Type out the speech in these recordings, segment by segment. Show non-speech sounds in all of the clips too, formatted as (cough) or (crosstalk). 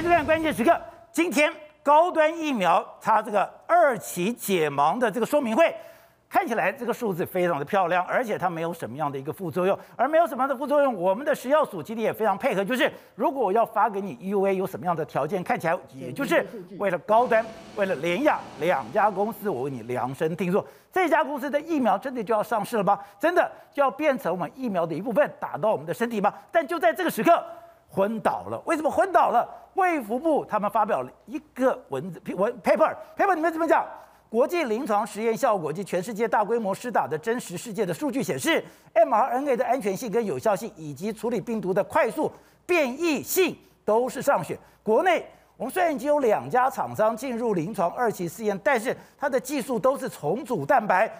欢迎收看关键时刻。今天高端疫苗它这个二期解盲的这个说明会。看起来这个数字非常的漂亮，而且它没有什么样的一个副作用，而没有什么样的副作用，我们的食药署今天也非常配合，就是如果我要发给你 EUA，有什么样的条件？看起来也就是为了高端，为了联亚两家公司，我为你量身定做，这家公司的疫苗真的就要上市了吗？真的就要变成我们疫苗的一部分，打到我们的身体吗？但就在这个时刻，昏倒了。为什么昏倒了？卫福部他们发表了一个文字文 paper，paper 里面怎么讲？国际临床实验效果及全世界大规模施打的真实世界的数据显示，mRNA 的安全性跟有效性，以及处理病毒的快速变异性都是上选。国内我们虽然已经有两家厂商进入临床二期试验，但是它的技术都是重组蛋白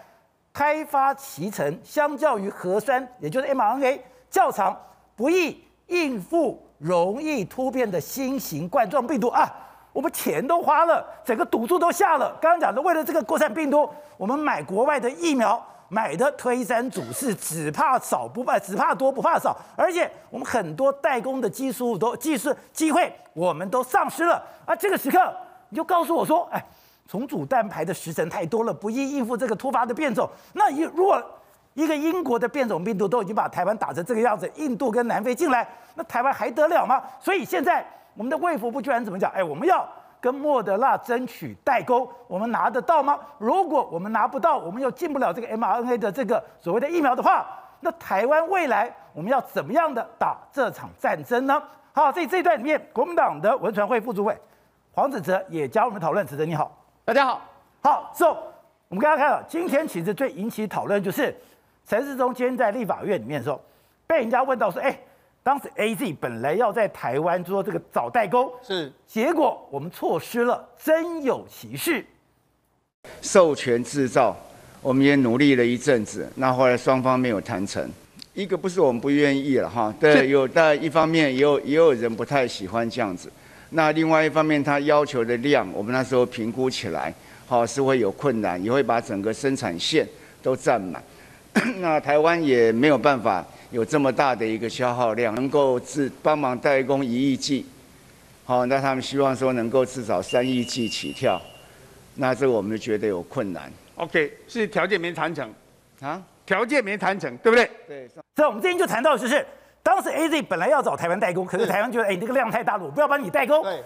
开发脐橙，相较于核酸，也就是 mRNA 较长，不易应付容易突变的新型冠状病毒啊。我们钱都花了，整个赌注都下了。刚刚讲的，为了这个国产病毒，我们买国外的疫苗，买的推三阻四，只怕少不怕，只怕多不怕少。而且我们很多代工的技术都技术机会，我们都丧失了。啊这个时刻，你就告诉我说，哎，重组蛋白的时辰太多了，不易应付这个突发的变种。那一如果一个英国的变种病毒都已经把台湾打成这个样子，印度跟南非进来，那台湾还得了吗？所以现在。我们的卫福部居然怎么讲？哎，我们要跟莫德纳争取代工，我们拿得到吗？如果我们拿不到，我们又进不了这个 mRNA 的这个所谓的疫苗的话，那台湾未来我们要怎么样的打这场战争呢？好，在这一段里面，国民党的文传会副主委黄子哲也加入我们讨论。子哲你好，大家好。好，So 我们刚刚看到，今天其实最引起讨论就是陈世忠今天在立法院里面的时候，被人家问到说，哎。当时 AZ 本来要在台湾做这个找代工，是，结果我们错失了真有其事。授权制造，我们也努力了一阵子，那后来双方没有谈成。一个不是我们不愿意了哈，对，有，但一方面也有也有人不太喜欢这样子。那另外一方面，他要求的量，我们那时候评估起来，好是会有困难，也会把整个生产线都占满。(coughs) 那台湾也没有办法。有这么大的一个消耗量，能够自帮忙代工一亿剂，好，那他们希望说能够至少三亿剂起跳，那这个我们就觉得有困难。OK，是条件没谈成啊？条件没谈成，对不对？对。所以我们今天就谈到就是，当时 AZ 本来要找台湾代工，可是台湾觉得，哎，你这个量太大了，我不要帮你代工。对。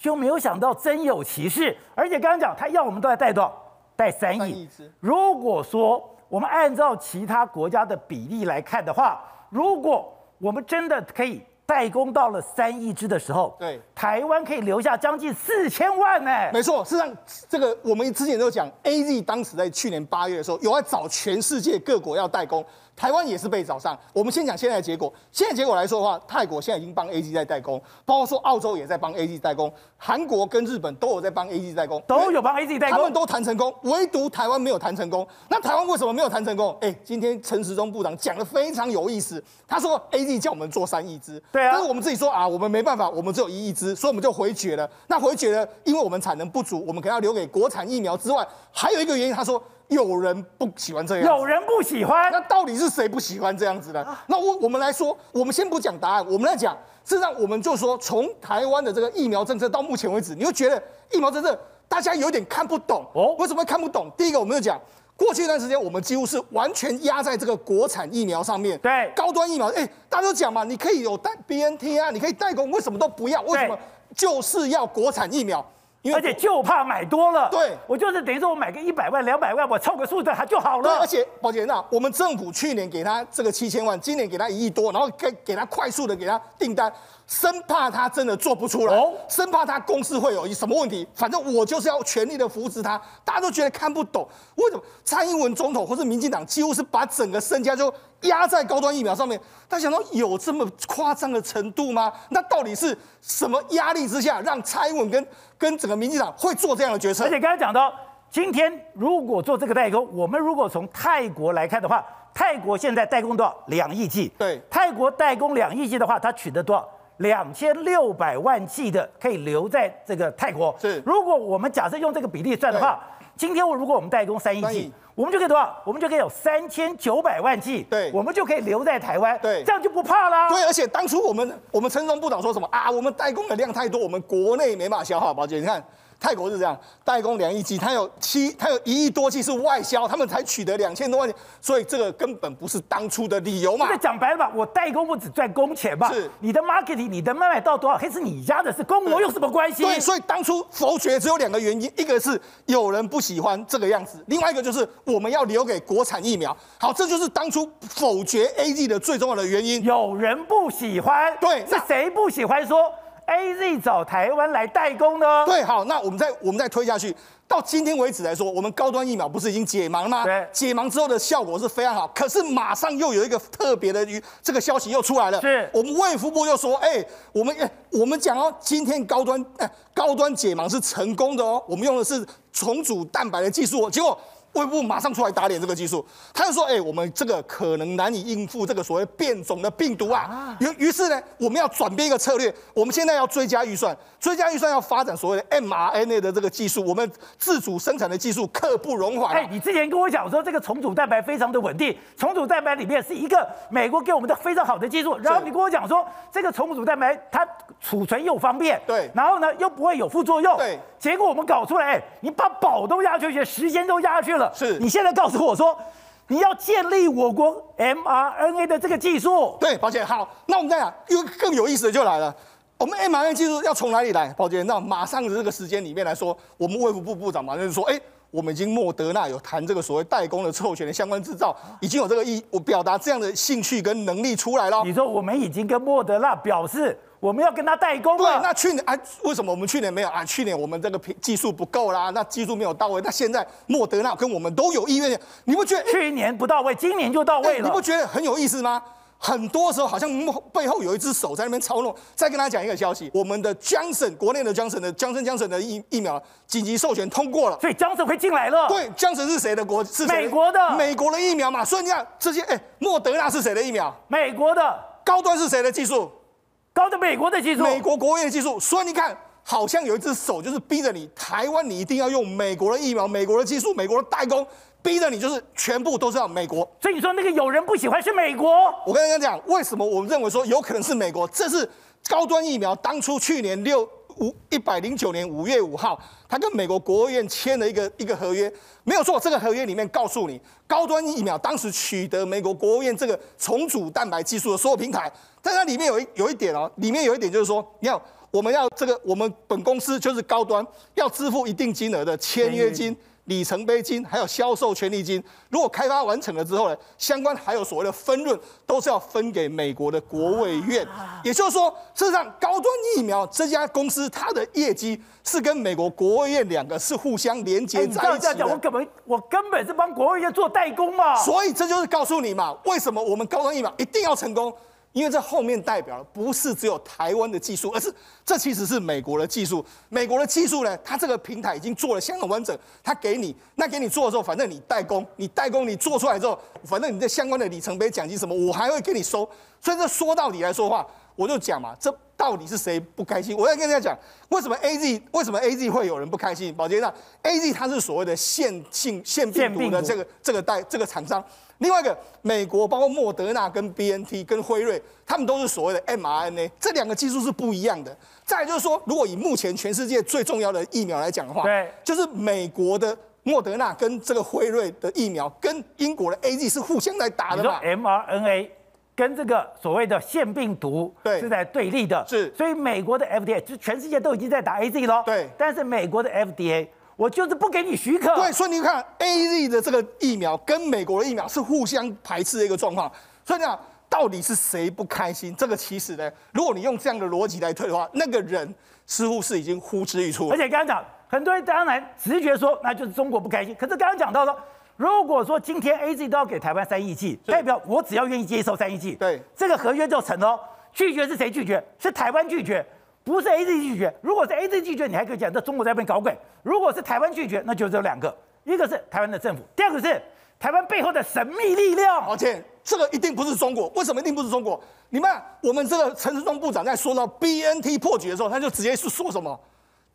就没有想到真有其事，而且刚刚讲他要我们都要带多少？带三亿。如果说。我们按照其他国家的比例来看的话，如果我们真的可以代工到了三亿只的时候，对，台湾可以留下将近四千万呢。没错，事实上，这个我们之前都讲，AZ 当时在去年八月的时候，有在找全世界各国要代工。台湾也是被找上。我们先讲现在的结果。现在结果来说的话，泰国现在已经帮 A G 在代工，包括说澳洲也在帮 A G 代工，韩国跟日本都有在帮 A G 代工，都有帮 A G 代工，他们都谈成功，唯独台湾没有谈成功。那台湾为什么没有谈成功？哎，今天陈时中部长讲的非常有意思，他说 A G 叫我们做三亿支，对啊，但是我们自己说啊，我们没办法，我们只有一亿支，所以我们就回绝了。那回绝了，因为我们产能不足，我们可能要留给国产疫苗之外，还有一个原因，他说。有人不喜欢这样，有人不喜欢，那到底是谁不喜欢这样子的？那我我们来说，我们先不讲答案，我们来讲，事实上，我们就说，从台湾的这个疫苗政策到目前为止，你会觉得疫苗政策大家有点看不懂哦？为什么会看不懂？第一个，我们就讲，过去一段时间，我们几乎是完全压在这个国产疫苗上面，对，高端疫苗，哎，大家都讲嘛，你可以有代 BNT 啊，你可以代工，为什么都不要？为什么就是要国产疫苗？而且就怕买多了，对，我就是等于说我买个一百万、两百万，我凑个数字它就好了。对，而且宝杰那我们政府去年给他这个七千万，今年给他一亿多，然后给给他快速的给他订单。生怕他真的做不出来，哦，生怕他公司会有什么问题。反正我就是要全力的扶持他。大家都觉得看不懂，为什么蔡英文总统或是民进党几乎是把整个身家就压在高端疫苗上面？大家想到有这么夸张的程度吗？那到底是什么压力之下，让蔡英文跟跟整个民进党会做这样的决策？而且刚才讲到，今天如果做这个代工，我们如果从泰国来看的话，泰国现在代工多少？两亿剂。对，泰国代工两亿剂的话，它取得多少？两千六百万剂的可以留在这个泰国。是，如果我们假设用这个比例算的话，今天如果我们代工三亿剂，我们就可以多少？我们就可以有三千九百万剂，对，我们就可以留在台湾，对，这样就不怕啦。对，而且当初我们我们陈时中部长说什么啊？我们代工的量太多，我们国内没办法消耗，宝姐，你看。泰国是这样，代工两亿剂，它有七，它有一亿多剂是外销，他们才取得两千多万，所以这个根本不是当初的理由嘛。这个讲白了吧，我代工不只赚工钱嘛。是，你的 marketing，你的卖卖到多少，还是你家的事，跟我有什么关系？对，所以当初否决只有两个原因，一个是有人不喜欢这个样子，另外一个就是我们要留给国产疫苗。好，这就是当初否决 A G 的最重要的原因。有人不喜欢，对，是谁不喜欢说？A Z 找台湾来代工呢？对，好，那我们再我们再推下去，到今天为止来说，我们高端疫苗不是已经解盲了吗？对，解盲之后的效果是非常好，可是马上又有一个特别的这个消息又出来了，是我们卫福部又说，哎、欸，我们哎，我们讲哦，今天高端哎高端解盲是成功的哦，我们用的是重组蛋白的技术，结果。卫部马上出来打脸这个技术，他就说：“哎、欸，我们这个可能难以应付这个所谓变种的病毒啊。于于是呢，我们要转变一个策略，我们现在要追加预算，追加预算要发展所谓的 mRNA 的这个技术，我们自主生产的技术刻不容缓、啊。哎，你之前跟我讲说这个重组蛋白非常的稳定，重组蛋白里面是一个美国给我们的非常好的技术，然后你跟我讲说这个重组蛋白它储存又方便，对，然后呢又不会有副作用，对，结果我们搞出来，哎，你把宝都压下去，时间都压下去了。”是你现在告诉我说，你要建立我国 mRNA 的这个技术？对，宝姐，好，那我们再讲，又更有意思的就来了，我们 mRNA 技术要从哪里来？宝姐，那马上的这个时间里面来说，我们卫福部部长马上就说，哎，我们已经莫德纳有谈这个所谓代工的授权的相关制造，已经有这个意，我表达这样的兴趣跟能力出来了。你说我们已经跟莫德纳表示。我们要跟他代工了。对，那去年啊，为什么我们去年没有啊？去年我们这个技术不够啦，那技术没有到位。那现在莫德纳跟我们都有意愿，你不觉得去年不到位，今年就到位了？你不觉得很有意思吗？很多时候好像背后有一只手在那边操弄。再跟大家讲一个消息，我们的 Johnson 国内的 Johnson 的 Johnson Johnson 的疫疫苗紧急授权通过了，所以 Johnson 会进来了。对，Johnson 是谁的国？是美国的。美国的疫苗嘛，所以你看这些，哎，莫德纳是谁的疫苗？美国的。高端是谁的技术？高的美国的技术，美国国务院的技术，所以你看，好像有一只手就是逼着你，台湾你一定要用美国的疫苗、美国的技术、美国的代工，逼着你就是全部都是要美国。所以你说那个有人不喜欢是美国？我跟大家讲，为什么我们认为说有可能是美国？这是高端疫苗当初去年六五一百零九年五月五号，他跟美国国务院签了一个一个合约，没有错，这个合约里面告诉你，高端疫苗当时取得美国国务院这个重组蛋白技术的所有平台。但它里面有一有一点哦，里面有一点就是说，你要我们要这个，我们本公司就是高端，要支付一定金额的签约金、里程碑金，还有销售权利金。如果开发完成了之后呢，相关还有所谓的分润，都是要分给美国的国卫院。也就是说，事实上，高端疫苗这家公司它的业绩是跟美国国卫院两个是互相连接在一起的。我根本我根本是帮国卫院做代工嘛。所以这就是告诉你嘛，为什么我们高端疫苗一定要成功。因为这后面代表了不是只有台湾的技术，而是这其实是美国的技术。美国的技术呢，它这个平台已经做了相当完整，它给你，那给你做的时候，反正你代工，你代工，你做出来之后，反正你的相关的里程碑、奖金什么，我还会给你收。所以这说到底来说的话，我就讲嘛，这到底是谁不开心？我要跟大家讲，为什么 AZ 为什么 AZ 会有人不开心？宝杰，那 AZ 它是所谓的腺性腺病毒的这个这个代这个厂商。另外一个，美国包括莫德纳、跟 BNT、跟辉瑞，他们都是所谓的 mRNA，这两个技术是不一样的。再来就是说，如果以目前全世界最重要的疫苗来讲的话，对，就是美国的莫德纳跟这个辉瑞的疫苗，跟英国的 AZ 是互相在打的嘛。mRNA 跟这个所谓的腺病毒对是在对立的，是。所以美国的 FDA 就全世界都已经在打 AZ 了，对。但是美国的 FDA。我就是不给你许可。对，所以你看，AZ 的这个疫苗跟美国的疫苗是互相排斥的一个状况。所以你讲，到底是谁不开心？这个其实呢，如果你用这样的逻辑来推的话，那个人似乎是已经呼之欲出。而且刚刚讲，很多人当然直觉说，那就是中国不开心。可是刚刚讲到说，如果说今天 AZ 都要给台湾三亿剂，代表我只要愿意接受三亿剂，对，这个合约就成哦。拒绝是谁拒绝？是台湾拒绝。不是 A Z 拒绝，如果是 A Z 拒绝，你还可以讲这中国在那边搞鬼；如果是台湾拒绝，那就只有两个，一个是台湾的政府，第二个是台湾背后的神秘力量。而且这个一定不是中国。为什么一定不是中国？你们我们这个陈时中部长在说到 BNT 破局的时候，他就直接是说什么？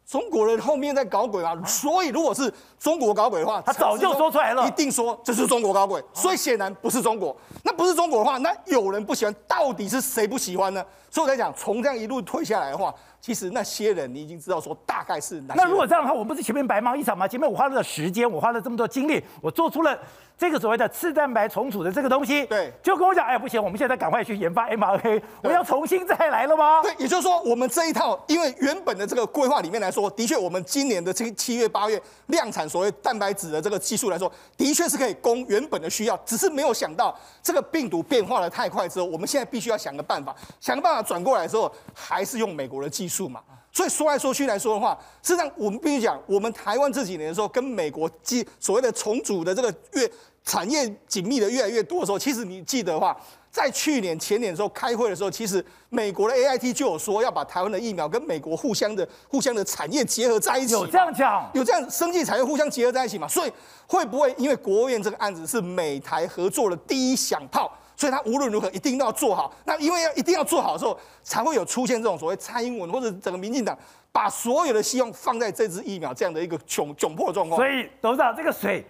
中国人后面在搞鬼啊！所以如果是中国搞鬼的话，他早就说出来了，一定说这是中国搞鬼。所以显然不是中国，那不是中国的话，那有人不喜欢，到底是谁不喜欢呢？所以我在讲，从这样一路退下来的话。其实那些人，你已经知道说大概是哪些。那如果这样的话，我不是前面白忙一场吗？前面我花了时间，我花了这么多精力，我做出了这个所谓的次蛋白重组的这个东西。对，就跟我讲，哎，不行，我们现在赶快去研发 mRNA，我要重新再来了吗？对，也就是说，我们这一套，因为原本的这个规划里面来说，的确，我们今年的七七月八月量产所谓蛋白质的这个技术来说，的确是可以供原本的需要，只是没有想到这个病毒变化的太快之后，我们现在必须要想个办法，想个办法转过来的时候，还是用美国的技术嘛。所以说来说去来说的话，实际上我们必须讲，我们台湾这几年的时候，跟美国基所谓的重组的这个越产业紧密的越来越多的时候，其实你记得的话，在去年前年的时候开会的时候，其实美国的 AIT 就有说要把台湾的疫苗跟美国互相的互相的产业结合在一起，有这样讲，有这样生技产业互相结合在一起嘛？所以会不会因为国务院这个案子是美台合作的第一响炮？所以他无论如何一定都要做好。那因为要一定要做好的时候，才会有出现这种所谓蔡英文或者整个民进党把所有的希望放在这支疫苗这样的一个窘窘迫状况。所以董事长，这个水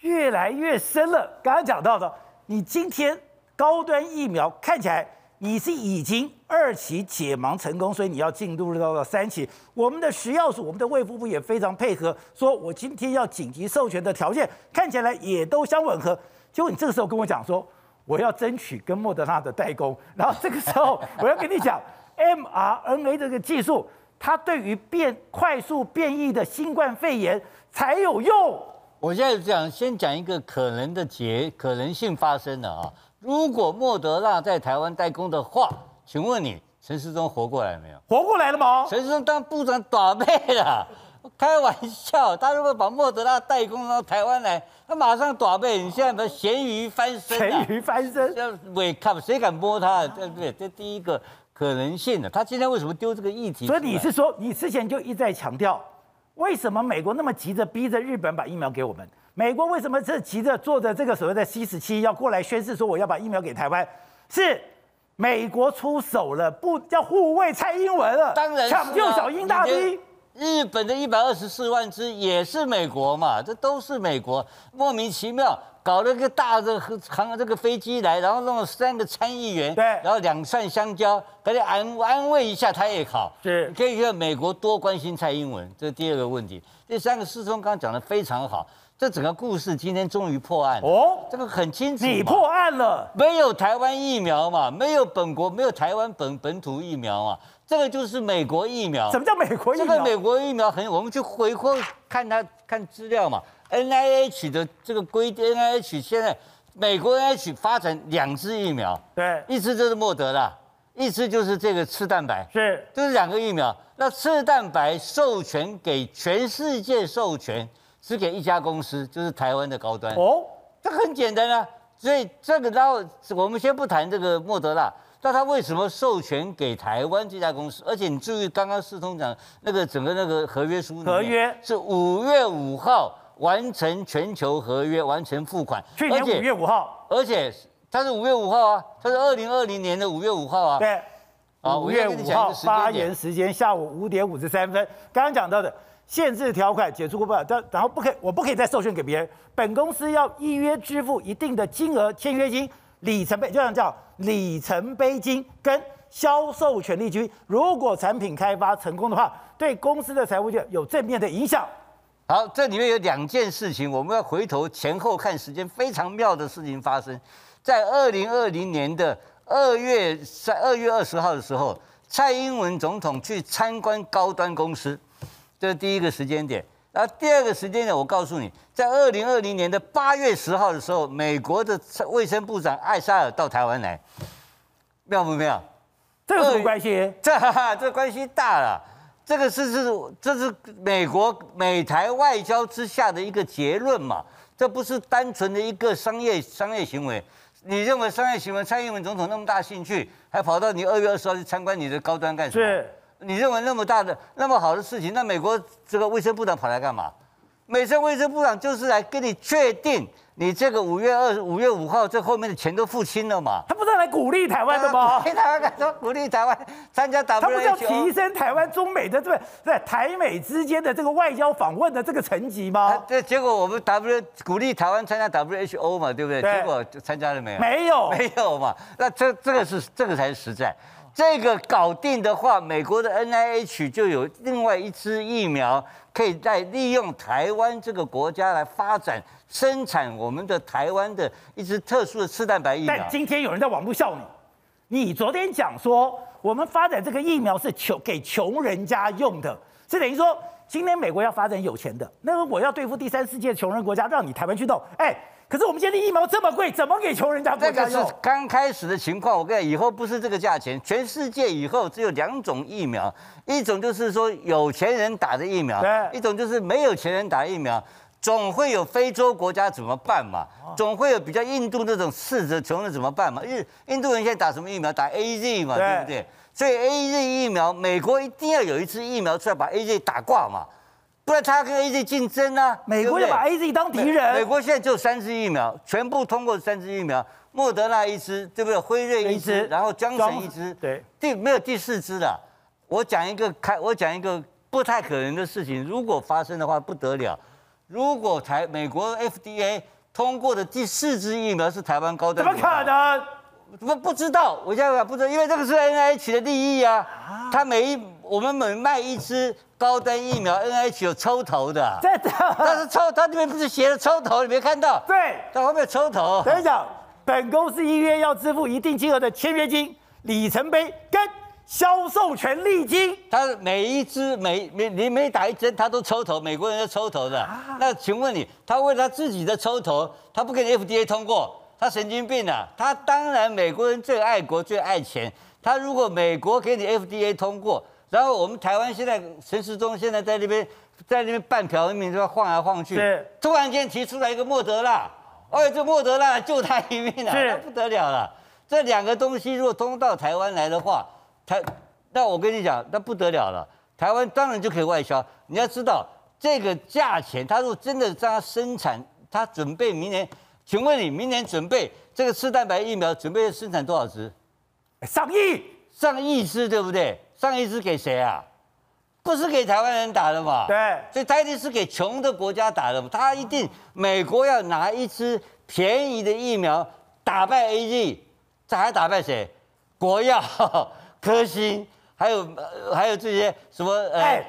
越来越深了。刚刚讲到的，你今天高端疫苗看起来你是已经二期解盲成功，所以你要进入到了三期。我们的食药署，我们的卫福部也非常配合，说我今天要紧急授权的条件看起来也都相吻合。结果你这个时候跟我讲说。我要争取跟莫德纳的代工，(laughs) 然后这个时候 (laughs) 我要跟你讲，mRNA 这个技术，它对于变快速变异的新冠肺炎才有用。我现在讲，先讲一个可能的结可能性发生的啊，如果莫德纳在台湾代工的话，请问你陈世忠活过来没有？活过来了吗？陈世忠当部长倒霉了。开玩笑，他如果把莫德纳代工到台湾来，他马上倒闭。你现在把咸鱼翻身，咸鱼翻身，这尾靠谁敢摸他？对不对？这第一个可能性的。他今天为什么丢这个议题？所以你是说，你之前就一再强调，为什么美国那么急着逼着日本把疫苗给我们？美国为什么是急着做着这个所谓的 C 十七要过来宣誓说我要把疫苗给台湾？是美国出手了，不要护卫蔡英文了，当然抢救小英大兵。日本的一百二十四万只也是美国嘛，这都是美国，莫名其妙搞了个大的航这个飞机来，然后弄了三个参议员，对，然后两串香蕉，赶紧安安慰一下他也好，是，可以让美国多关心蔡英文，这是第二个问题。第三个，师兄刚刚讲的非常好，这整个故事今天终于破案哦，这个很清楚，你破案了，没有台湾疫苗嘛，没有本国，没有台湾本本土疫苗嘛。这个就是美国疫苗。什么叫美国疫苗？这个美国疫苗很，我们去回顾看它看资料嘛。N I H 的这个规定，N I H 现在美国 N I H 发展两支疫苗，对，一支就是莫德纳，一支就是这个次蛋白，是，就是两个疫苗。那次蛋白授权给全世界授权，只给一家公司，就是台湾的高端。哦，这很简单啊。所以这个，然后我们先不谈这个莫德纳。那他为什么授权给台湾这家公司？而且你注意，刚刚四通讲那个整个那个合约书，合约是五月五号完成全球合约，完成付款。去年五月五号，而且他是五月五号啊，他是二零二零年的五月五号啊。对，啊，五月五号发言时间下午五点五十三分。刚刚讲到的限制条款解除不了，但然后不可以，我不可以再授权给别人。本公司要依约支付一定的金额签约金。里程碑就像叫里程碑金跟销售权利金，如果产品开发成功的话，对公司的财务就有正面的影响。好，这里面有两件事情，我们要回头前后看时间，非常妙的事情发生在二零二零年的二月三二月二十号的时候，蔡英文总统去参观高端公司，这是第一个时间点。那第二个时间点，我告诉你，在二零二零年的八月十号的时候，美国的卫生部长艾沙尔到台湾来，妙不妙？这有什么关系？这哈哈，(laughs) 这关系大了。这个是是这是美国美台外交之下的一个结论嘛？这不是单纯的一个商业商业行为。你认为商业行为？蔡英文总统那么大兴趣，还跑到你二月二十号去参观你的高端干什么？是。你认为那么大的、那么好的事情，那美国这个卫生部长跑来干嘛？美国卫生部长就是来跟你确定你这个五月二五月五号，这后面的钱都付清了嘛？他不是来鼓励台湾的吗？(laughs) 鼓励台湾干什么？鼓励台湾参加 WHO，他不是要提升台湾中美的这个在台美之间的这个外交访问的这个层级吗？这结果我们 W 鼓励台湾参加 WHO 嘛，对不对？对结果参加了没有？没有，没有嘛。那这这个是这个才是实在。这个搞定的话，美国的 NIH 就有另外一支疫苗，可以再利用台湾这个国家来发展生产我们的台湾的一支特殊的次蛋白疫苗。但今天有人在网络笑你，你昨天讲说我们发展这个疫苗是穷给穷人家用的，是等于说今天美国要发展有钱的，那么我要对付第三世界穷人国家，让你台湾去弄，哎。可是我们现在的疫苗这么贵，怎么给穷人家国家用？这个是刚开始的情况。我跟你讲，以后不是这个价钱，全世界以后只有两种疫苗，一种就是说有钱人打的疫苗，对，一种就是没有钱人打疫苗。总会有非洲国家怎么办嘛？总会有比较印度那种赤着穷人怎么办嘛？因为印度人现在打什么疫苗？打 AZ 嘛，对，对不对？所以 AZ 疫苗，美国一定要有一支疫苗出来把 AZ 打挂嘛。不然他跟 A Z 竞争啊，美国就把 A Z 当敌人。美国现在只有三支疫苗，全部通过三支疫苗，莫德纳一支，对不对？辉瑞一支，然后江城一支，对，第没有第四支了。我讲一个开，我讲一个不太可能的事情，如果发生的话不得了。如果台美国 F D A 通过的第四支疫苗是台湾高端，怎么可能？不不知道，我现在不知道，因为这个是 N I H 的利益啊。他每一我们每卖一支。高端疫苗 NIH 有抽头的，真的，但是抽，他这边不是写了抽头，你没看到？对，他后面有抽头。等一下，本公司依约要支付一定金额的签约金、里程碑跟销售权利金。他每一支每每你每打一针，他都抽头，美国人要抽头的。啊、那请问你，他为他自己的抽头，他不给你 FDA 通过，他神经病啊！他当然美国人最爱国最爱钱，他如果美国给你 FDA 通过。然后我们台湾现在陈时中现在在那边，在那边半条命就晃来晃去，突然间提出来一个莫德纳，哎，这莫德纳救他一命啊，那不得了了。这两个东西如果通到台湾来的话，台，那我跟你讲，那不得了了。台湾当然就可以外销。你要知道这个价钱，他如果真的让他生产，他准备明年，请问你明年准备这个次蛋白疫苗准备生产多少支？上亿，上亿支，对不对？上亿支给谁啊？不是给台湾人打的嘛？对，所以他一定是给穷的国家打的嘛。他一定美国要拿一支便宜的疫苗打败 A G，这还打败谁？国药、科兴，还有还有这些什么？哎、欸，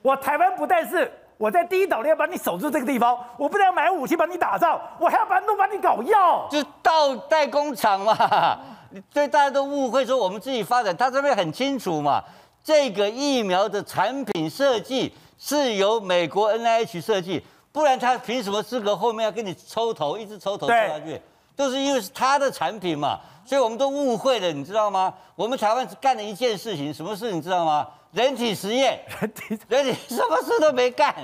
我台湾不但是我在第一岛链把你守住这个地方，我不但要买武器帮你打仗，我还要把弄把你搞药，就到代工厂嘛。(laughs) 所以大家都误会说我们自己发展，他这边很清楚嘛。这个疫苗的产品设计是由美国 NIH 设计，不然他凭什么资格后面要跟你抽头，一直抽头抽下去？都是因为是他的产品嘛。所以我们都误会了，你知道吗？我们台湾只干了一件事情，什么事你知道吗？人体实验，人体人体什么事都没干。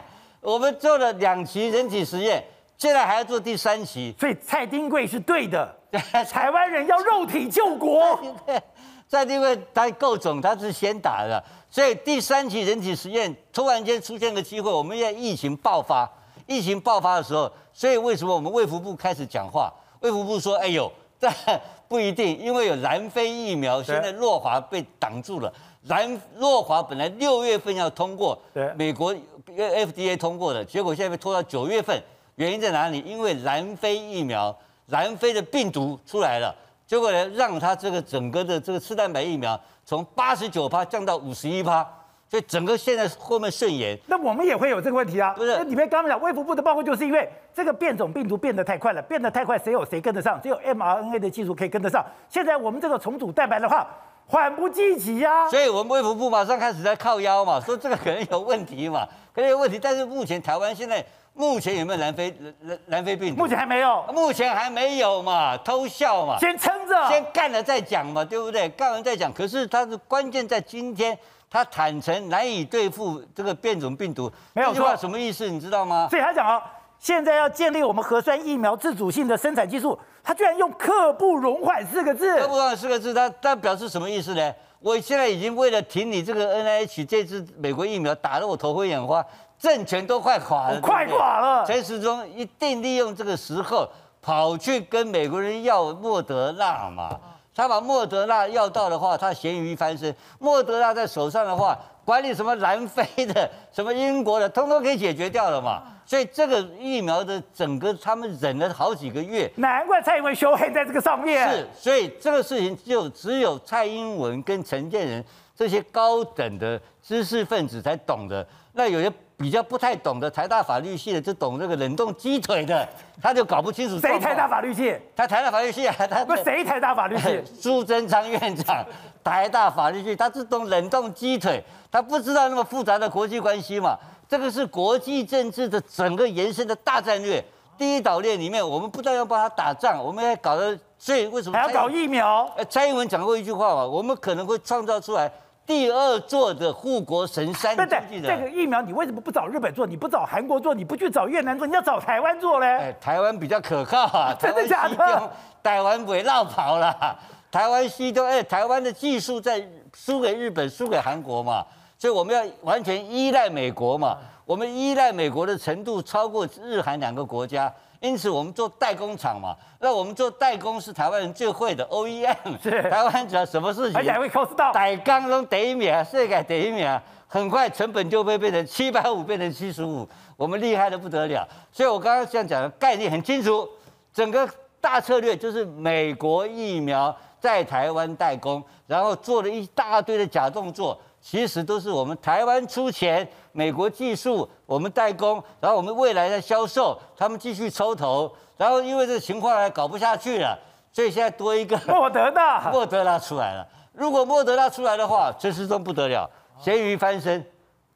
我们做了两期人体实验，现在还要做第三期。所以蔡丁贵是对的。(laughs) 台湾人要肉体救国，(laughs) 蔡丁贵他够总，他是先打的，所以第三期人体实验突然间出现个机会，我们现在疫情爆发，疫情爆发的时候，所以为什么我们卫福部开始讲话？卫福部说：“哎呦，这 (laughs) 不一定，因为有南非疫苗，现在诺华被挡住了。南诺华本来六月份要通过，美国 FDA 通过的，结果现在被拖到九月份，原因在哪里？因为南非疫苗。”南非的病毒出来了，结果呢，让它这个整个的这个次蛋白疫苗从八十九趴降到五十一趴，所以整个现在后面顺延。那我们也会有这个问题啊？不是？那里面刚刚讲卫福部的报告，就是因为这个变种病毒变得太快了，变得太快，谁有谁跟得上？只有 mRNA 的技术可以跟得上。现在我们这个重组蛋白的话，缓不济急呀。所以我们卫福部马上开始在靠腰嘛，说这个可能有问题嘛，可能有问题。但是目前台湾现在。目前有没有南非南南非病毒？目前还没有，目前还没有嘛，偷笑嘛，先撑着，先干了再讲嘛，对不对？干完再讲。可是它的关键在今天，他坦诚难以对付这个变种病毒，没有错。什么意思？你知道吗？所以他讲啊，现在要建立我们核酸疫苗自主性的生产技术，他居然用“刻不容缓”四个字。刻不容缓四个字，他他表示什么意思呢？我现在已经为了挺你这个 NIH 这支美国疫苗，打得我头昏眼花，政权都快垮了，快垮了。陈时中一定利用这个时候跑去跟美国人要莫德纳嘛。他把莫德纳要到的话，他咸鱼翻身。莫德纳在手上的话，管你什么南非的、什么英国的，通通可以解决掉了嘛。所以这个疫苗的整个，他们忍了好几个月。难怪蔡英文修黑在这个上面。是，所以这个事情就只有蔡英文跟陈建仁这些高等的知识分子才懂的。那有些比较不太懂的台大法律系的，就懂这个冷冻鸡腿的，(laughs) 他就搞不清楚。谁台大法律系？他台大法律系啊，他不谁台大法律系？(laughs) 苏贞昌院长，台大法律系，他只懂冷冻鸡腿，他不知道那么复杂的国际关系嘛。这个是国际政治的整个延伸的大战略。第一岛链里面，我们不但要帮他打仗，我们还搞的，所以为什么还要搞疫苗？呃，蔡英文讲过一句话嘛，我们可能会创造出来第二座的护国神山。对对，这个疫苗你为什么不找日本做？你不找韩国做？你不去找越南做？你要找台湾做嘞？哎，台湾比较可靠啊。(laughs) 真的假的？台湾 (laughs) 不会绕跑了。(laughs) 台湾西都，哎，台湾的技术在输给日本，输给韩国嘛。所以我们要完全依赖美国嘛，我们依赖美国的程度超过日韩两个国家，因此我们做代工厂嘛，那我们做代工是台湾人最会的 OEM，是台湾只要什么事情，而且还会 cost 到，代工中第一名，世界第一名，很快成本就会变成七百五变成七十五，我们厉害的不得了。所以我刚刚这样讲的概念很清楚，整个大策略就是美国疫苗在台湾代工，然后做了一大堆的假动作。其实都是我们台湾出钱，美国技术我们代工，然后我们未来的销售，他们继续抽头，然后因为这个情况还搞不下去了，所以现在多一个 (laughs) 莫德纳，莫德纳出来了。如果莫德纳出来的话，陈世忠不得了，咸鱼翻身，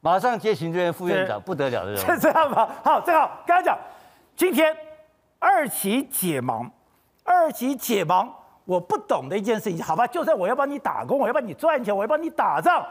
马上接行政院副院长，不得了的人。是这样吗？好，正好刚才讲，今天二期解盲，二期解盲，我不懂的一件事情，好吧，就算我要帮你打工，我要帮你赚钱，我要帮你打仗。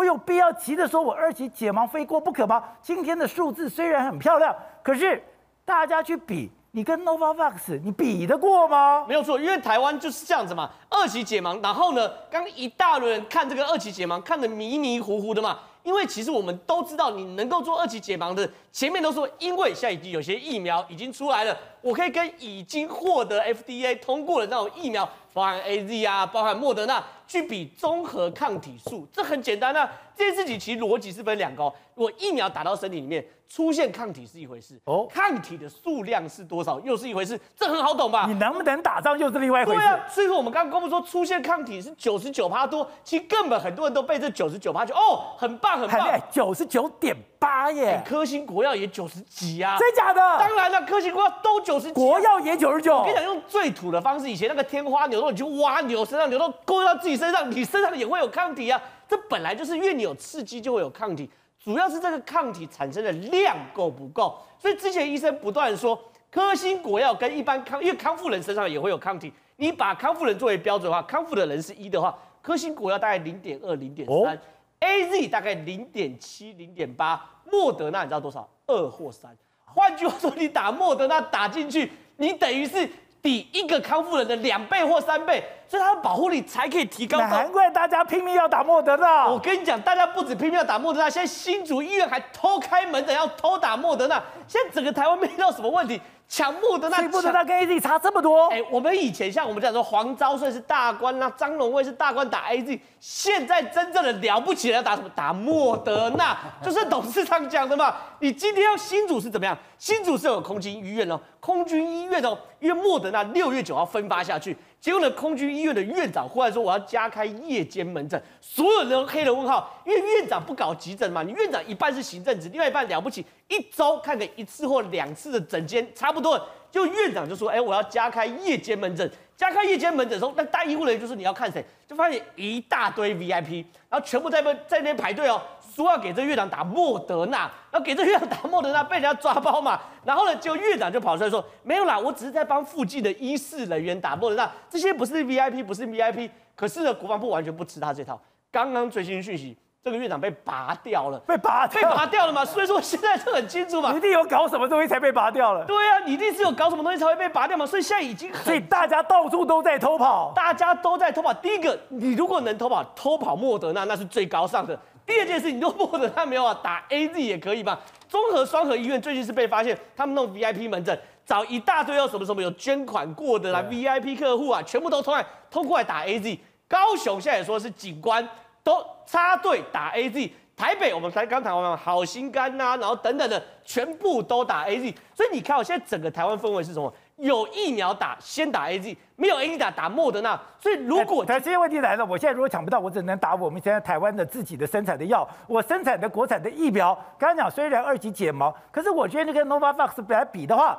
我有必要急着说，我二级解盲非过不可吗？今天的数字虽然很漂亮，可是大家去比，你跟 Novavax，你比得过吗？没有错，因为台湾就是这样子嘛，二级解盲，然后呢，刚一大轮看这个二级解盲，看得迷迷糊糊的嘛。因为其实我们都知道，你能够做二级解盲的，前面都说，因为现在已经有些疫苗已经出来了，我可以跟已经获得 FDA 通过的那种疫苗，包含 AZ 啊，包含莫德纳，去比综合抗体数，这很简单啊。这件事情其实逻辑是分两个，哦我疫苗打到身体里面。出现抗体是一回事，哦，抗体的数量是多少又是一回事，这很好懂吧？你能不能打仗又是另外一回事。对啊，所以说我们刚刚公布说出现抗体是九十九趴多，其实根本很多人都被这九十九趴就哦，很棒很棒，九十九点八耶，科兴国药也九十几啊，真假的？当然了，科兴国药都九十几，国药也九十九。我跟你讲，用最土的方式，以前那个天花牛肉，你去挖牛身上牛肉勾到自己身上，你身上也会有抗体啊，这本来就是因为你有刺激就会有抗体。主要是这个抗体产生的量够不够，所以之前医生不断说，科兴国药跟一般康，因为康复人身上也会有抗体，你把康复人作为标准的话，康复的人是一的话，科兴国药大概零点二、零点三，AZ 大概零点七、零点八，莫德纳你知道多少？二或三。换句话说，你打莫德纳打进去，你等于是。比一个康复人的两倍或三倍，所以它的保护力才可以提高。难怪大家拼命要打莫德纳。我跟你讲，大家不止拼命要打莫德纳，现在新竹医院还偷开门的要偷打莫德纳。现在整个台湾没遇到什么问题。抢莫德纳，莫德纳跟 AZ 差这么多。哎，我们以前像我们讲说黄昭顺是大官，那张龙卫是大官打 AZ，现在真正的了不起的要打什么？打莫德纳，(laughs) 就是董事长讲的嘛。你今天要新主是怎么样？新组是有空军医院哦，空军医院哦，因为莫德纳六月九号分发下去。结果呢，空军医院的院长忽然说我要加开夜间门诊，所有人都黑了问号，因为院长不搞急诊嘛，你院长一半是行政职，另外一半了不起，一周看个一次或两次的诊间差不多，就院长就说，哎，我要加开夜间门诊，加开夜间门诊的时候，那带医护人员就说你要看谁，就发现一大堆 VIP，然后全部在那在那边排队哦。说要给这院长打莫德纳，然后给这院长打莫德纳，被人家抓包嘛。然后呢，就院长就跑出来说：“没有啦，我只是在帮附近的医事人员打莫德纳，这些不是 VIP，不是 VIP。”可是呢，国防部完全不吃他这套。刚刚最新讯息，这个院长被拔掉了，被拔被拔掉了嘛？所以说现在就很清楚嘛，你一定有搞什么东西才被拔掉了。对啊，你一定是有搞什么东西才会被拔掉嘛？所以现在已经很，所以大家到处都在偷跑，大家都在偷跑。第一个，你如果能偷跑，偷跑莫德纳那是最高尚的。第二件事，你如果莫德纳没有啊，打 AZ 也可以吧。综合双和医院最近是被发现，他们弄 VIP 门诊，找一大堆要什么什么有捐款过的啦，VIP 客户啊，全部都通来通过来打 AZ。高雄现在也说是警官都插队打 AZ。台北，我们才刚谈完嘛，好心肝呐、啊，然后等等的，全部都打 AZ，所以你看，我现在整个台湾氛围是什么？有疫苗打，先打 AZ；没有 AZ 打，打莫德纳。所以如果，但这些问题来了，我现在如果抢不到，我只能打我们现在台湾的自己的生产的药，我生产的国产的疫苗。刚刚讲虽然二级解盲，可是我觉得那个 Novavax 来比的话。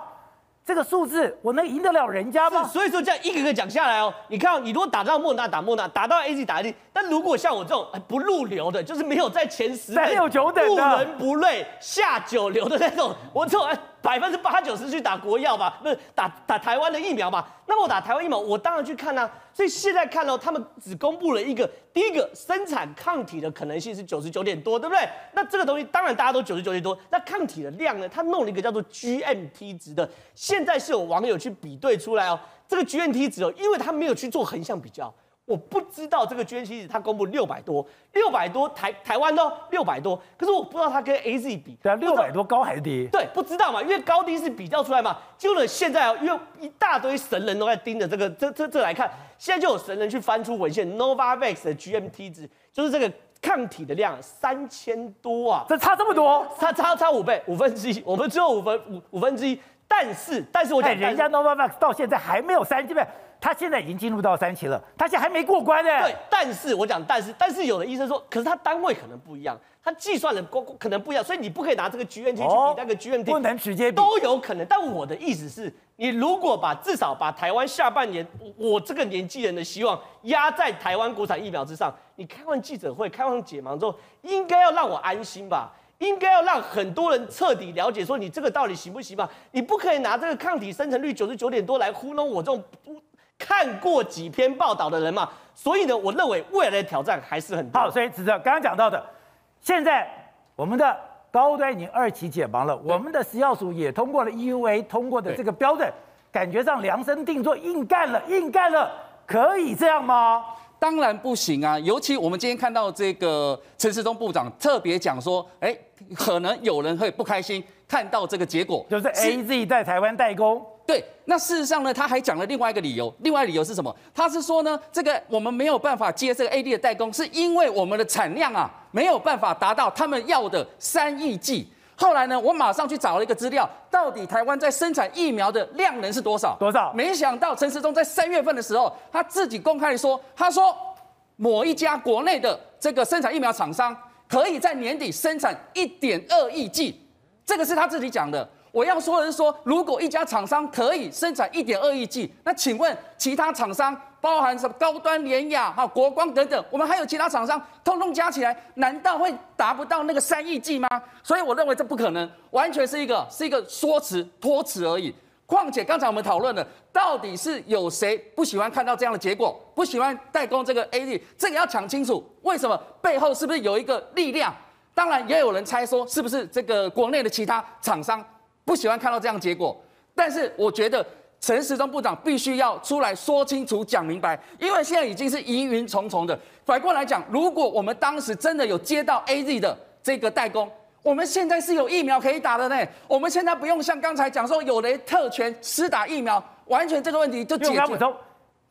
这个数字我能赢得了人家吗？所以说这样一个一个讲下来哦，你看、哦、你如果打到莫纳打莫纳，打到 AZ 打 AZ，但如果像我这种不入流的，就是没有在前十，三六九等的，不伦不类下九流的那种，我这种。百分之八九十去打国药吧，不是打打台湾的疫苗吧？那么我打台湾疫苗，我当然去看啊。所以现在看到他们只公布了一个，第一个生产抗体的可能性是九十九点多，对不对？那这个东西当然大家都九十九点多，那抗体的量呢？他弄了一个叫做 GMT 值的，现在是有网友去比对出来哦。这个 GMT 值哦，因为他没有去做横向比较。我不知道这个捐其实它公布六百多，六百多台台湾都六百多，可是我不知道它跟 AZ 比，对啊，六百多高还是低？对，不知道嘛，因为高低是比较出来嘛。就呢现在啊，因为一大堆神人都在盯着这个这这这来看，现在就有神人去翻出文献，Novavax 的 GMT 值就是这个抗体的量三千多啊，这差这么多，差差差五倍，五分之一，我们只有五分五五分之一，但是但是我讲人家 Novavax 到现在还没有三千倍。他现在已经进入到三期了，他现在还没过关呢。对，但是我讲，但是，但是有的医生说，可是他单位可能不一样，他计算的可能不一样，所以你不可以拿这个 GNT 去比那个 GNT，不能直接比，都有可能。但我的意思是，你如果把至少把台湾下半年我这个年纪人的希望压在台湾国产疫苗之上，你开完记者会，开完解盲之后，应该要让我安心吧？应该要让很多人彻底了解，说你这个到底行不行吧？你不可以拿这个抗体生成率九十九点多来糊弄我这种不。看过几篇报道的人嘛，所以呢，我认为未来的挑战还是很大。好，所以指着刚刚讲到的，现在我们的高端已经二期解盲了，我们的食药署也通过了 EUA 通过的这个标准，感觉上量身定做，硬干了，硬干了，可以这样吗？当然不行啊！尤其我们今天看到这个陈世忠部长特别讲说，哎，可能有人会不开心看到这个结果，就是 AZ 在台湾代工。对，那事实上呢，他还讲了另外一个理由，另外理由是什么？他是说呢，这个我们没有办法接这个 A D 的代工，是因为我们的产量啊没有办法达到他们要的三亿剂。后来呢，我马上去找了一个资料，到底台湾在生产疫苗的量能是多少？多少？没想到陈时中在三月份的时候，他自己公开说，他说某一家国内的这个生产疫苗厂商可以在年底生产一点二亿剂，这个是他自己讲的。我要说的是说，如果一家厂商可以生产一点二亿剂，那请问其他厂商，包含什么高端、联雅、哈国光等等，我们还有其他厂商，通通加起来，难道会达不到那个三亿剂吗？所以我认为这不可能，完全是一个是一个说辞、托词而已。况且刚才我们讨论了，到底是有谁不喜欢看到这样的结果，不喜欢代工这个 AZ，这个要讲清楚，为什么背后是不是有一个力量？当然也有人猜说，是不是这个国内的其他厂商？不喜欢看到这样结果，但是我觉得陈时中部长必须要出来说清楚、讲明白，因为现在已经是疑云重重的。反过来讲，如果我们当时真的有接到 AZ 的这个代工，我们现在是有疫苗可以打的呢。我们现在不用像刚才讲说有雷特权施打疫苗，完全这个问题就解决。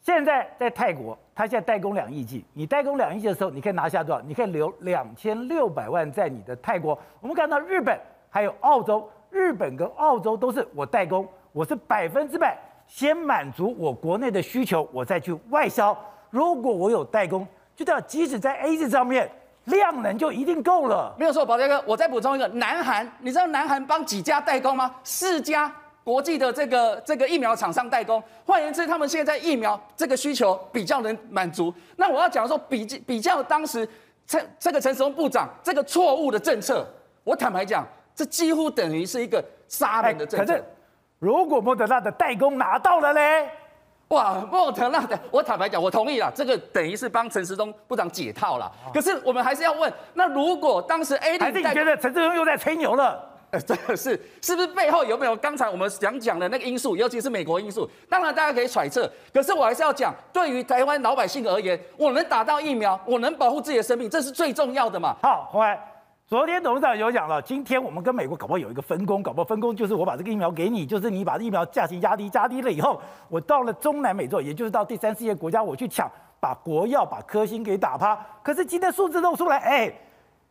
现在在泰国，他现在代工两亿剂，你代工两亿剂的时候，你可以拿下多少？你可以留两千六百万在你的泰国。我们看到日本还有澳洲。日本跟澳洲都是我代工，我是百分之百先满足我国内的需求，我再去外销。如果我有代工，就叫即使在 AZ 上面量能就一定够了。没有错，宝杰哥，我再补充一个，南韩，你知道南韩帮几家代工吗？四家国际的这个这个疫苗厂商代工。换言之，他们现在疫苗这个需求比较能满足。那我要讲说比比较当时陈这个陈时中部长这个错误的政策，我坦白讲。这几乎等于是一个杀人的政策。可是，如果莫德纳的代工拿到了嘞，哇，莫德纳的，我坦白讲，我同意了，这个等于是帮陈时中部长解套了。可是我们还是要问，那如果当时 A 还是你觉得陈时中又在吹牛了？(laughs) 呃，这个是是不是背后有没有刚才我们想讲的那个因素，尤其是美国因素？当然大家可以揣测，可是我还是要讲，对于台湾老百姓而言，我能打到疫苗，我能保护自己的生命，这是最重要的嘛。好，后来昨天董事长有讲了，今天我们跟美国搞不好有一个分工，搞不好分工就是我把这个疫苗给你，就是你把疫苗价钱压低，压低了以后，我到了中南美洲，也就是到第三世界国家，我去抢，把国药、把科兴给打趴。可是今天数字露出来，哎。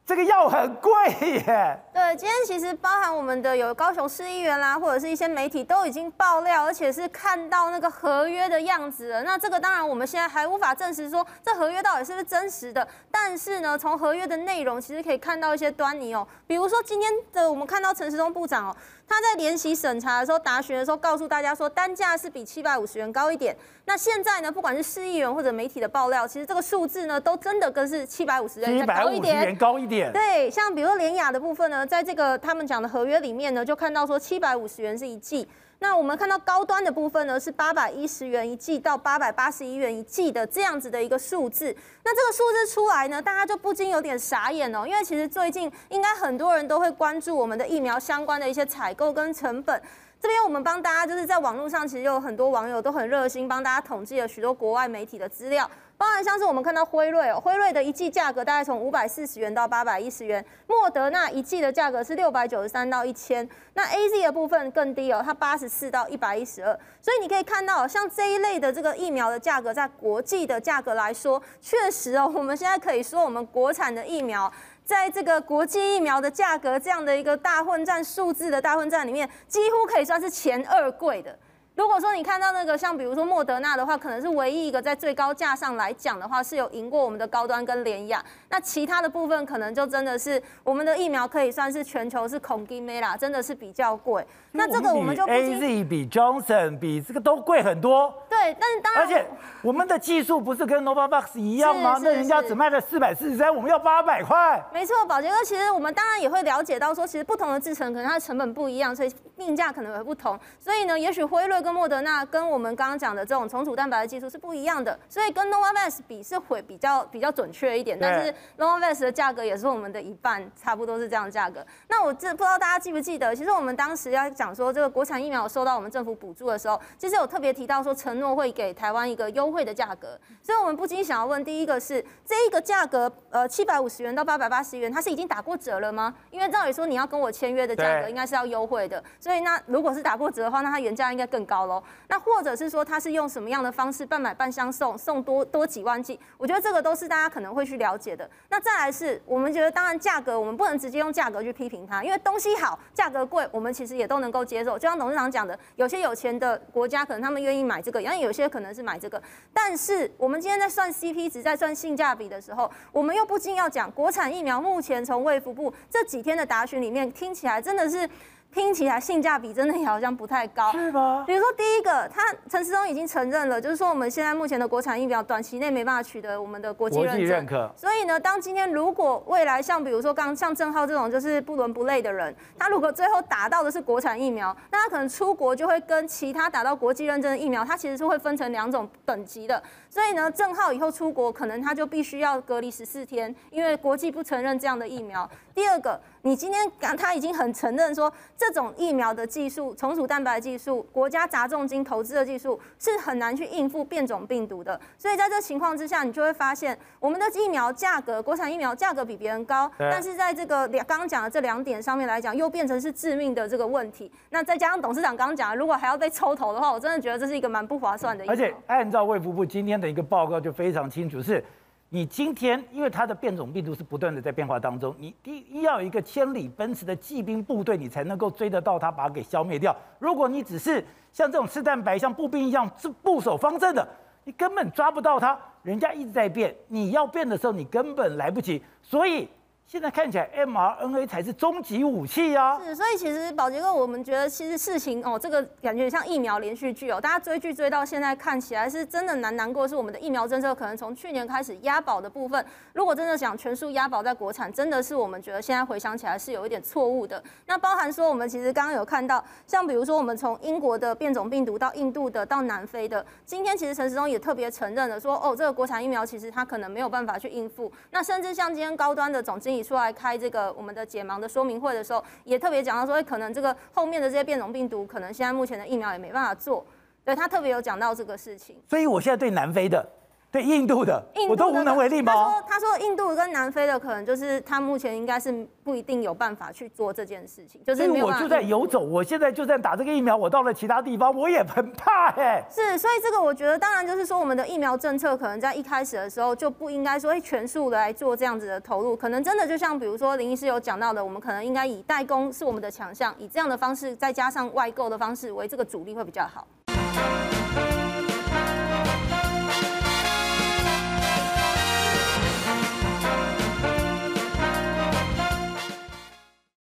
这个药很贵耶。对，今天其实包含我们的有高雄市议员啦，或者是一些媒体都已经爆料，而且是看到那个合约的样子了。那这个当然我们现在还无法证实说这合约到底是不是真实的，但是呢，从合约的内容其实可以看到一些端倪哦。比如说今天的我们看到陈时中部长哦。他在联席审查的时候，答询的时候，告诉大家说单价是比七百五十元高一点。那现在呢，不管是市议员或者媒体的爆料，其实这个数字呢，都真的跟是七百五十元 (laughs) 高一点。高一点。对，像比如说联雅的部分呢，在这个他们讲的合约里面呢，就看到说七百五十元是一剂。那我们看到高端的部分呢，是八百一十元一剂到八百八十一元一剂的这样子的一个数字。那这个数字出来呢，大家就不禁有点傻眼哦，因为其实最近应该很多人都会关注我们的疫苗相关的一些采购跟成本。这边我们帮大家就是在网络上，其实有很多网友都很热心，帮大家统计了许多国外媒体的资料。包含像是我们看到辉瑞哦，辉瑞的一剂价格大概从五百四十元到八百一十元，莫德纳一剂的价格是六百九十三到一千，那 AZ 的部分更低哦，它八十四到一百一十二，所以你可以看到，像这一类的这个疫苗的价格，在国际的价格来说，确实哦，我们现在可以说我们国产的疫苗，在这个国际疫苗的价格这样的一个大混战数字的大混战里面，几乎可以算是前二贵的。如果说你看到那个像比如说莫德纳的话，可能是唯一一个在最高价上来讲的话是有赢过我们的高端跟联亚，那其他的部分可能就真的是我们的疫苗可以算是全球是恐惊没啦，真的是比较贵。那这个我们就不 A Z 比 Johnson 比这个都贵很多。对，但是当然，而且我们的技术不是跟 Novavax 一样吗？那人家只卖了四百四十三，我们要八百块。没错，宝杰哥，其实我们当然也会了解到说，其实不同的制程可能它的成本不一样，所以定价可能会不同。所以呢，也许辉瑞跟莫德纳跟我们刚刚讲的这种重组蛋白的技术是不一样的，所以跟 Novavax 比是会比较比较准确一点。但是 Novavax 的价格也是我们的一半，差不多是这样价格。那我这不知道大家记不记得，其实我们当时要讲说这个国产疫苗收到我们政府补助的时候，其实有特别提到说承诺会给台湾一个优惠的价格。所以我们不禁想要问，第一个是这一个价格，呃，七百五十元到八百八十元，它是已经打过折了吗？因为照理说你要跟我签约的价格应该是要优惠的，所以那如果是打过折的话，那它原价应该更高喽。那或者是说它是用什么样的方式半买半相送，送多多几万剂？我觉得这个都是大家可能会去了解的。那再来是我们觉得，当然价格我们不能直接用价格去批评它，因为东西好，价格贵，我们其实也都能能够接受。就像董事长讲的，有些有钱的国家可能他们愿意买这个，然后有些可能是买这个。但是我们今天在算 CP 值，在算性价比的时候，我们又不禁要讲国产疫苗。目前从卫福部这几天的答询里面，听起来真的是。听起来性价比真的也好像不太高，是吧？比如说第一个，他陈时中已经承认了，就是说我们现在目前的国产疫苗短期内没办法取得我们的国际认证。认可。所以呢，当今天如果未来像比如说刚像郑浩这种就是不伦不类的人，他如果最后打到的是国产疫苗，那他可能出国就会跟其他打到国际认证的疫苗，它其实是会分成两种等级的。所以呢，郑浩以后出国可能他就必须要隔离十四天，因为国际不承认这样的疫苗。第二个，你今天他已经很承认说，这种疫苗的技术，重组蛋白技术，国家砸重金投资的技术是很难去应付变种病毒的。所以在这情况之下，你就会发现，我们的疫苗价格，国产疫苗价格比别人高，但是在这个两刚刚讲的这两点上面来讲，又变成是致命的这个问题。那再加上董事长刚刚讲的，如果还要被抽头的话，我真的觉得这是一个蛮不划算的。而且按照卫福部今天的一个报告就非常清楚是。你今天，因为它的变种病毒是不断的在变化当中，你第一要有一个千里奔驰的骑兵部队，你才能够追得到它，把它给消灭掉。如果你只是像这种吃蛋白，像步兵一样是固守方阵的，你根本抓不到它。人家一直在变，你要变的时候，你根本来不及。所以现在看起来 mRNA 才是终极武器啊！是，所以其实宝杰哥，我们觉得其实事情哦，这个感觉像疫苗连续剧哦，大家追剧追到现在，看起来是真的难难过，是我们的疫苗政策可能从去年开始押宝的部分，如果真的想全数押宝在国产，真的是我们觉得现在回想起来是有一点错误的。那包含说我们其实刚刚有看到，像比如说我们从英国的变种病毒到印度的到南非的，今天其实陈时中也特别承认了说，哦，这个国产疫苗其实它可能没有办法去应付。那甚至像今天高端的总经理。出来开这个我们的解盲的说明会的时候，也特别讲到说，可能这个后面的这些变种病毒，可能现在目前的疫苗也没办法做，对，他特别有讲到这个事情。所以我现在对南非的。对印度的，印度的我都无能为力吗？他说，他说印度跟南非的可能就是他目前应该是不一定有办法去做这件事情，就是没有。我就在游走，我现在就在打这个疫苗，我到了其他地方，我也很怕哎。是，所以这个我觉得，当然就是说，我们的疫苗政策可能在一开始的时候就不应该说会全数的来做这样子的投入，可能真的就像比如说林医师有讲到的，我们可能应该以代工是我们的强项，以这样的方式再加上外购的方式为这个主力会比较好。